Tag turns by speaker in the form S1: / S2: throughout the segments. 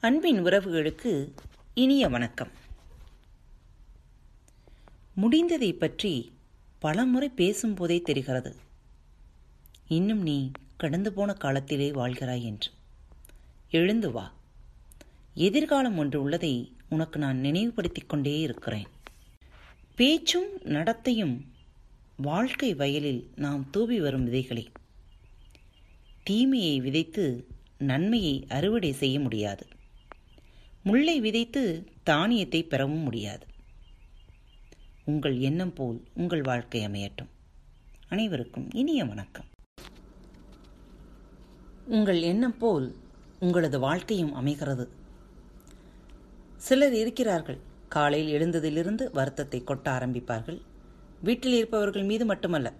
S1: அன்பின் உறவுகளுக்கு இனிய வணக்கம். முடிந்ததை பற்றி பலமுறை பேசும்போதே தெரிகிறது. இன்னும் நீ கடந்து போன காலத்திலே வாழ்கிறாய் என்று. எழுந்து வா. எதிர்காலம் ஒன்று உள்ளதை உனக்கு நான் நினைவுபடுத்திக் கொண்டே இருக்கிறேன். பேச்சும் நடத்தையும் வாழ்க்கை வயலில் நாம் தூவி வரும் விதைகளே. தீமையை விதைத்து நன்மையை அறுவடை செய்ய முடியாது. முள்ளை விதைத்து தானியத்தை பெறவும் முடியாது. உங்கள் எண்ணம் போல் உங்கள் வாழ்க்கை அமையட்டும். அனைவருக்கும் இனிய வணக்கம். உங்கள் எண்ணம் போல் உங்களது வாழ்க்கையும் அமைகிறது. சிலர் இருக்கிறார்கள். காலையில் எழுந்ததிலிருந்து வருத்தத்தை கொட்ட ஆரம்பிப்பார்கள். வீட்டில் இருப்பவர்கள் மீது மட்டுமல்ல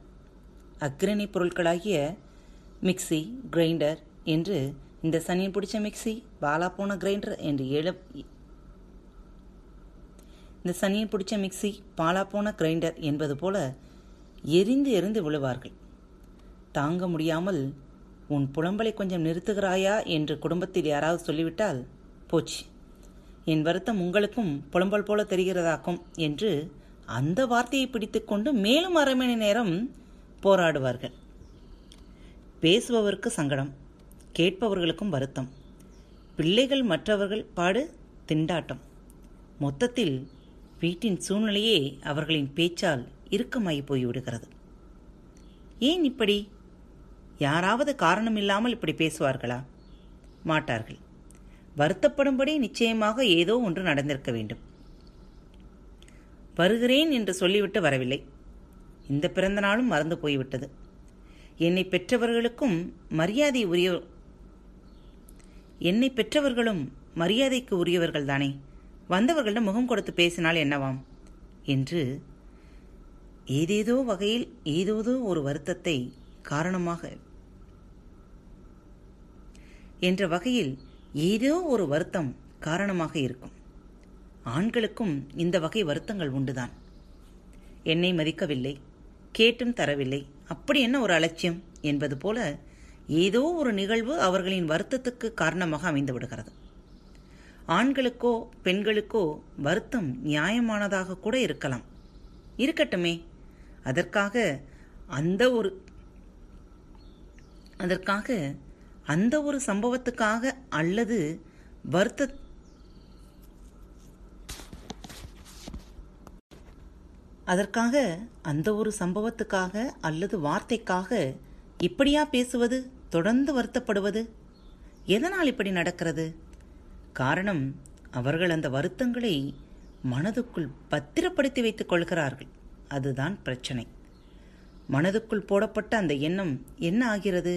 S1: அக்ரணி பொருட்களாகிய மிக்சி கிரைண்டர் என்று இந்த சனியன் பிடிச்ச மிக்சி பாலா போன கிரைண்டர் என்று ஏழு இந்த சனியன் பிடிச்ச மிக்சி பாலா போன கிரைண்டர் என்பது போல எரிந்து எரிந்து விழுவார்கள். தாங்க முடியாமல் உன் புலம்பலை கொஞ்சம் நிறுத்துகிறாயா? என்று குடும்பத்தில் யாராவது சொல்லிவிட்டால் போச்சு. என் வருத்தம் உங்களுக்கும் புலம்பல் போல தெரிகிறதாக்கும் என்று அந்த வார்த்தையை பிடித்துக்கொண்டு மேலும் அரை மணி நேரம் போராடுவார்கள். பேசுபவருக்கு சங்கடம். கேட்பவர்களுக்கும் வருத்தம். பிள்ளைகள் மற்றவர்கள் பாடு திண்டாட்டம். மொத்தத்தில் வீட்டின் சூழ்நிலையே அவர்களின் பேச்சால் இறுக்கமாகி போய்விடுகிறது. ஏன் இப்படி? யாராவது காரணமில்லாமல் இப்படி பேசுவார்களா? மாட்டார்கள். வருத்தப்படும்படி நிச்சயமாக ஏதோ ஒன்று நடந்திருக்க வேண்டும். வருகிறேன் என்று சொல்லிவிட்டு வரவில்லை. இந்த பிறந்த நாளும் மறந்து போய்விட்டது. என்னை பெற்றவர்களுக்கும் மரியாதை உரிய என்னை பெற்றவர்களும் மரியாதைக்கு உரியவர்கள் தானே வந்தவர்களிடம் முகம் கொடுத்து பேசினால் என்னவாம்? என்று ஏதேதோ வகையில் ஏதோதோ ஒரு வருத்தத்தை காரணமாக என்ற வகையில் ஏதோ ஒரு வருத்தம் காரணமாக இருக்கும். ஆண்களுக்கும் இந்த வகை வருத்தங்கள் உண்டுதான். என்னை மதிக்கவில்லை கேட்டும் தரவில்லை. அப்படி என்ன ஒரு அலட்சியம்? என்பது போல ஏதோ ஒரு நிகழ்வு அவர்களின் வருத்தத்துக்கு காரணமாக அமைந்து விடுகிறது ஆண்களுக்கோ பெண்களுக்கோ வருத்தம் நியாயமானதாக கூட இருக்கலாம். இருக்கட்டுமே அதற்காக அந்த ஒரு அதற்காக அந்த ஒரு சம்பவத்துக்காக அல்லது வருத்த அதற்காக அந்த ஒரு சம்பவத்துக்காக அல்லது வார்த்தைக்காக இப்படியா பேசுவது? தொடர்ந்து வருத்தப்படுவது? எதனால் இப்படி நடக்கிறது? காரணம் அவர்கள் அந்த வருத்தங்களை மனதுக்குள் பத்திரப்படுத்தி வைத்துக் கொள்கிறார்கள். அதுதான் பிரச்சனை. மனதுக்குள் போடப்பட்ட அந்த எண்ணம் என்ன ஆகிறது?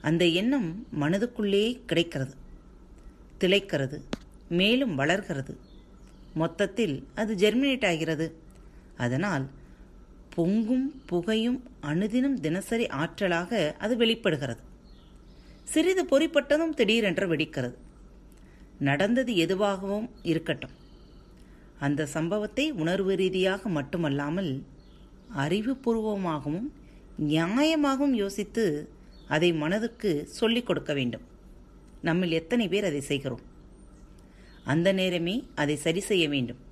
S1: அந்த எண்ணம் மனதுக்குள்ளே கிடைக்கிறது திளைக்கிறது மேலும் வளர்கிறது. மொத்தத்தில் அது ஜெர்மினேட் ஆகிறது. அதனால் பொங்கும் புகையும் அணுதினம் தினசரி ஆற்றலாக அது வெளிப்படுகிறது. சிறிது பொறிப்பட்டதும் திடீரென்று வெடிக்கிறது. நடந்தது எதுவாகவும் இருக்கட்டும். அந்த சம்பவத்தை உணர்வு ரீதியாக மட்டுமல்லாமல் அறிவுபூர்வமாகவும் நியாயமாகவும் யோசித்து அதை மனதுக்கு சொல்லிக் கொடுக்க வேண்டும். நம்மில் எத்தனை பேர் அதை செய்கிறோம்? அந்த நேரமே அதை சரி செய்ய வேண்டும்.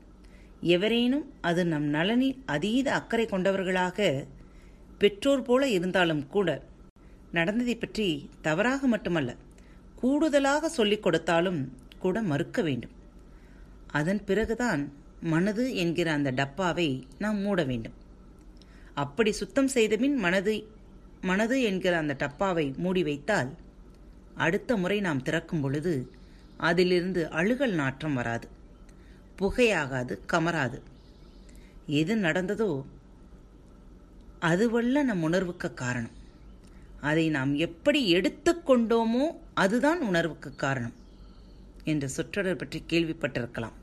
S1: எவரேனும் அது நம் நலனில் அதீத அக்கறை கொண்டவர்களாக பெற்றோர் போல இருந்தாலும் கூட நடந்ததை பற்றி தவறாக மட்டுமல்ல கூடுதலாக சொல்லிக் கொடுத்தாலும் கூட மறுக்க வேண்டும். அதன் பிறகுதான் மனது என்கிற அந்த டப்பாவை நாம் மூட வேண்டும். அப்படி சுத்தம் செய்தபின் மனது மனது என்கிற அந்த டப்பாவை மூடி வைத்தால் அடுத்த முறை நாம் திறக்கும் பொழுது அதிலிருந்து அழுகல் நாற்றம் வராது. புகையாகாது கமராது. எது நடந்ததோ அதுவல்ல நம் உணர்வுக்கு காரணம். அதை நாம் எப்படி எடுத்துக்கொண்டோமோ அதுதான் உணர்வுக்கு காரணம் என்ற சொற்றொடர் பற்றி கேள்விப்பட்டிருக்கலாம்.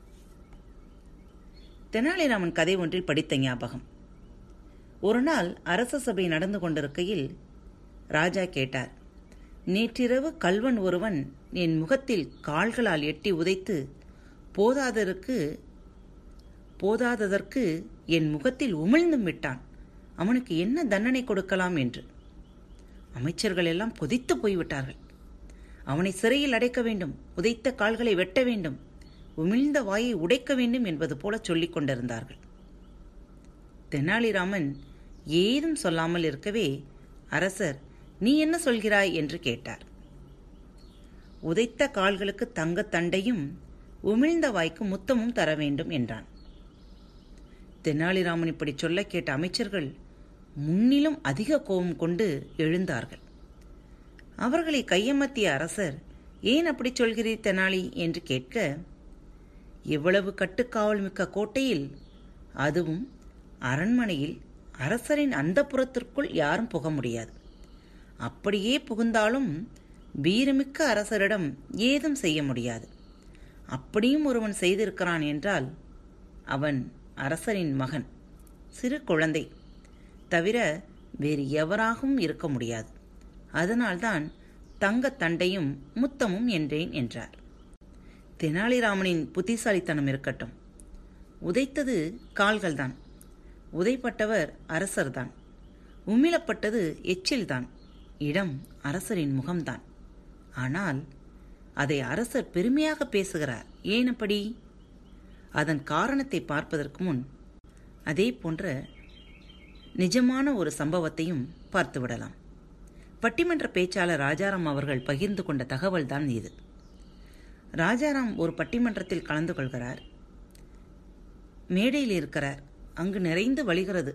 S1: தெனாலிராமன் கதை ஒன்றில் படித்த ஞாபகம். ஒரு நாள் அரச சபை நடந்து கொண்டிருக்கையில் ராஜா கேட்டார் நேற்றிரவு கல்வன் ஒருவன் என் முகத்தில் கால்களால் எட்டி உதைத்து போதாததற்கு போதாததற்கு என் முகத்தில் உமிழ்ந்தும் விட்டான். அவனுக்கு என்ன தண்டனை கொடுக்கலாம் என்று. அமைச்சர்கள் எல்லாம் கொதித்து போய்விட்டார்கள். அவனை சிறையில் அடைக்க வேண்டும் உதைத்த கால்களை வெட்ட வேண்டும் உமிழ்ந்த வாயை உடைக்க வேண்டும் என்பது போல சொல்லிக் கொண்டிருந்தார்கள். தெனாலிராமன் ஏதும் சொல்லாமல் இருக்கவே அரசர் நீ என்ன சொல்கிறாய்? என்று கேட்டார். உதைத்த கால்களுக்கு தங்கத் தண்டையும் உமிழ்ந்த வாய்க்கு முத்தமும் தர வேண்டும் என்றான். தெனாலிராமன் இப்படி சொல்ல கேட்ட அமைச்சர்கள் முன்னிலும் அதிக கோபம் கொண்டு எழுந்தார்கள். அவர்களை கையமர்த்திய அரசர் ஏன் அப்படி சொல்கிறீர் தெனாலி? என்று கேட்க இவ்வளவு கட்டுக்காவல் மிக்க கோட்டையில் அதுவும் அரண்மனையில் அரசரின் அந்த புறத்திற்குள் யாரும் புக முடியாது. அப்படியே புகுந்தாலும் வீரமிக்க அரசரிடம் ஏதும் செய்ய முடியாது. அப்படியும் ஒருவன் செய்திருக்கிறான் என்றால் அவன் அரசரின் மகன் சிறு குழந்தை. தவிர வேறு எவராகவும் இருக்க முடியாது. அதனால்தான் தங்கத் தண்டையும் முத்தமும் என்றேன் என்றார். தெனாலிராமனின் புத்திசாலித்தனம் இருக்கட்டும். உதைத்தது கால்கள்தான். உதைப்பட்டவர் அரசர்தான். உமிழப்பட்டது எச்சில்தான். இடம் அரசரின் முகம்தான். ஆனால் அதை அரசர் பெருமையாக பேசுகிறார். ஏன் அப்படி? அதன் காரணத்தை பார்ப்பதற்கு முன் அதே போன்ற நிஜமான ஒரு சம்பவத்தையும் பார்த்து விடலாம். பட்டிமன்ற பேச்சாளர் ராஜாராம் அவர்கள் பகிர்ந்து கொண்ட தகவல்தான் இது. ராஜாராம் ஒரு பட்டிமன்றத்தில் கலந்து கொள்கிறார். மேடையில் இருக்கிறார். அங்கு நிறைந்து வழிகிறது.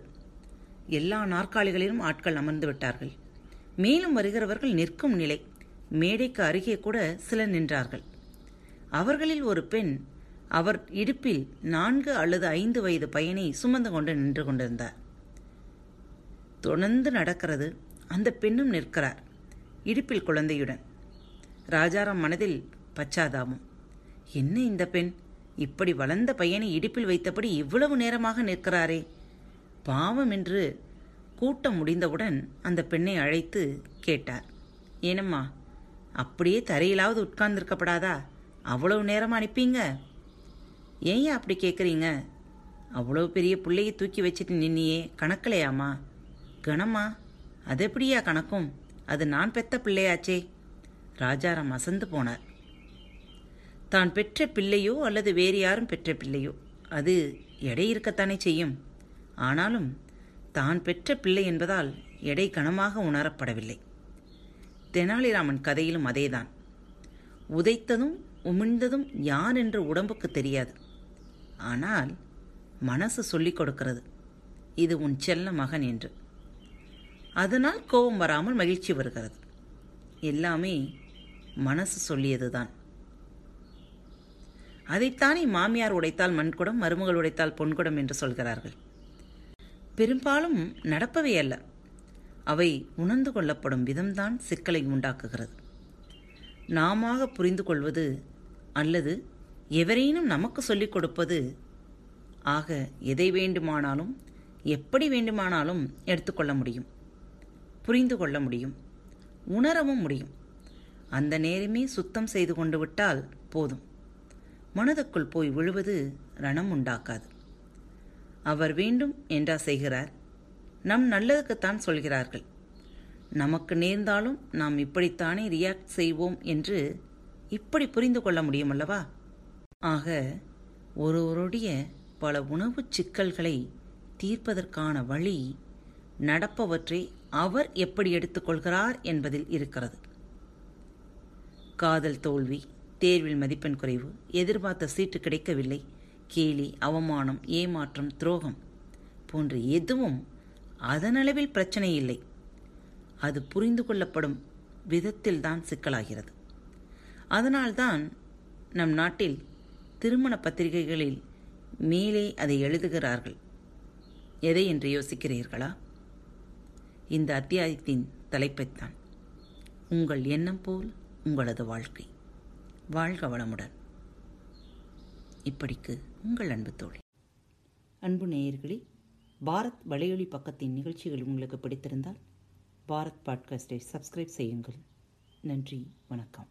S1: எல்லா நாற்காலிகளிலும் ஆட்கள் அமர்ந்து விட்டார்கள். மேலும் வருகிறவர்கள் நிற்கும் நிலை. மேடைக்கு அருகே கூட சிலர் நின்றார்கள். அவர்களில் ஒரு பெண் அவர் இடுப்பில் நான்கு அல்லது ஐந்து வயது பையனை சுமந்து கொண்டு நின்று கொண்டிருந்தார். தொடர்ந்து நடக்கிறது அந்த பெண்ணும் நிற்கிறார் இடுப்பில் குழந்தையுடன். ராஜாராம் மனதில் பச்சாதாபம். என்ன இந்த பெண்? இப்படி வளர்ந்த பையனை இடுப்பில் வைத்தபடி இவ்வளவு நேரமாக நிற்கிறாரே? பாவம் என்று கூட்டம் முடிந்தவுடன் அந்த பெண்ணை அழைத்து கேட்டார். ஏனம்மா அப்படியே தரையிலாவது உட்கார்ந்திருக்கப்படாதா? அவ்வளவு நேரமாக அனுப்பிங்க ஏன் அப்படி கேட்குறீங்க அவ்வளோ பெரிய பிள்ளையை தூக்கி வச்சுட்டு நின்னியே கணக்கலையாமா? கணமா அது எப்படியா கணக்கும்? அது நான் பெத்த பிள்ளையாச்சே. ராஜாராம் அசந்து போனார். தான் பெற்ற பிள்ளையோ அல்லது வேறு யாரும் பெற்ற பிள்ளையோ? அது எடை இருக்கத்தானே செய்யும். ஆனாலும் தான் பெற்ற பிள்ளை என்பதால் எடை கனமாக உணரப்படவில்லை. தெனாலிராமன் கதையிலும் அதேதான். உதைத்ததும் உமிழ்ந்ததும் யார் என்று உடம்புக்கு தெரியாது. ஆனால் மனசு சொல்லிக் கொடுக்கிறது. இது உன் செல்ல மகன் என்று. அதனால் கோபம் வராமல் மகிழ்ச்சி வருகிறது. எல்லாமே மனசு சொல்லியதுதான். அதைத்தானே மாமியார் உடைத்தால் மண்குடம் மருமகள் உடைத்தால் பொன்குடம் என்று சொல்கிறார்கள். பெரும்பாலும் நடப்பவை அல்ல. அவை உணர்ந்து கொள்ளப்படும் விதம்தான் சிக்கலை உண்டாக்குகிறது. நாமாக புரிந்து கொள்வது அல்லது எவரேனும் நமக்கு சொல்லிக் கொடுப்பது ஆக எதை வேண்டுமானாலும் எப்படி வேண்டுமானாலும் எடுத்துக்கொள்ள முடியும் புரிந்து கொள்ள முடியும் உணரவும் முடியும். அந்த நேரமே சுத்தம் செய்து கொண்டு விட்டால் போதும். மனதுக்குள் போய் விழுவது ரணம் உண்டாக்காது. அவர் வேண்டும் என்றா செய்கிறார். நம் நல்லதுக்குத்தான் சொல்கிறார்கள். நமக்கு நேர்ந்தாலும் நாம் இப்படித்தானே ரியாக்ட் செய்வோம் என்று இப்படி புரிந்து கொள்ள முடியும் அல்லவா ஆக ஒருவருடைய பல உணவுச் சிக்கல்களை தீர்ப்பதற்கான வழி நடப்பவற்றை அவர் எப்படி எடுத்துக்கொள்கிறார் என்பதில் இருக்கிறது. காதல் தோல்வி தேர்வில் மதிப்பெண் குறைவு எதிர்பார்த்த சீட்டு கிடைக்கவில்லை கேலி அவமானம் ஏமாற்றம் துரோகம் போன்ற எதுவும் அதனளவில் பிரச்சனை இல்லை. அது புரிந்து கொள்ளப்படும் விதத்தில்தான் சிக்கலாகிறது. அதனால்தான் நம் நாட்டில் திருமண பத்திரிகைகளில் மேலே அதை எழுதுகிறார்கள். எதை என்று யோசிக்கிறீர்களா? இந்த அத்தியாயத்தின் தலைப்பைத்தான். உங்கள் எண்ணம் போல் உங்களது வாழ்க்கை. வாழ்க வளமுடன். இப்படிக்கு உங்கள் அன்பு தோழி. அன்பு நேயர்களே பாரத் வலையொலி பக்கத்தின் நிகழ்ச்சிகள் உங்களுக்கு பிடித்திருந்தால் பாரத் பாட்காஸ்டை சப்ஸ்கிரைப் செய்யுங்கள். நன்றி வணக்கம்.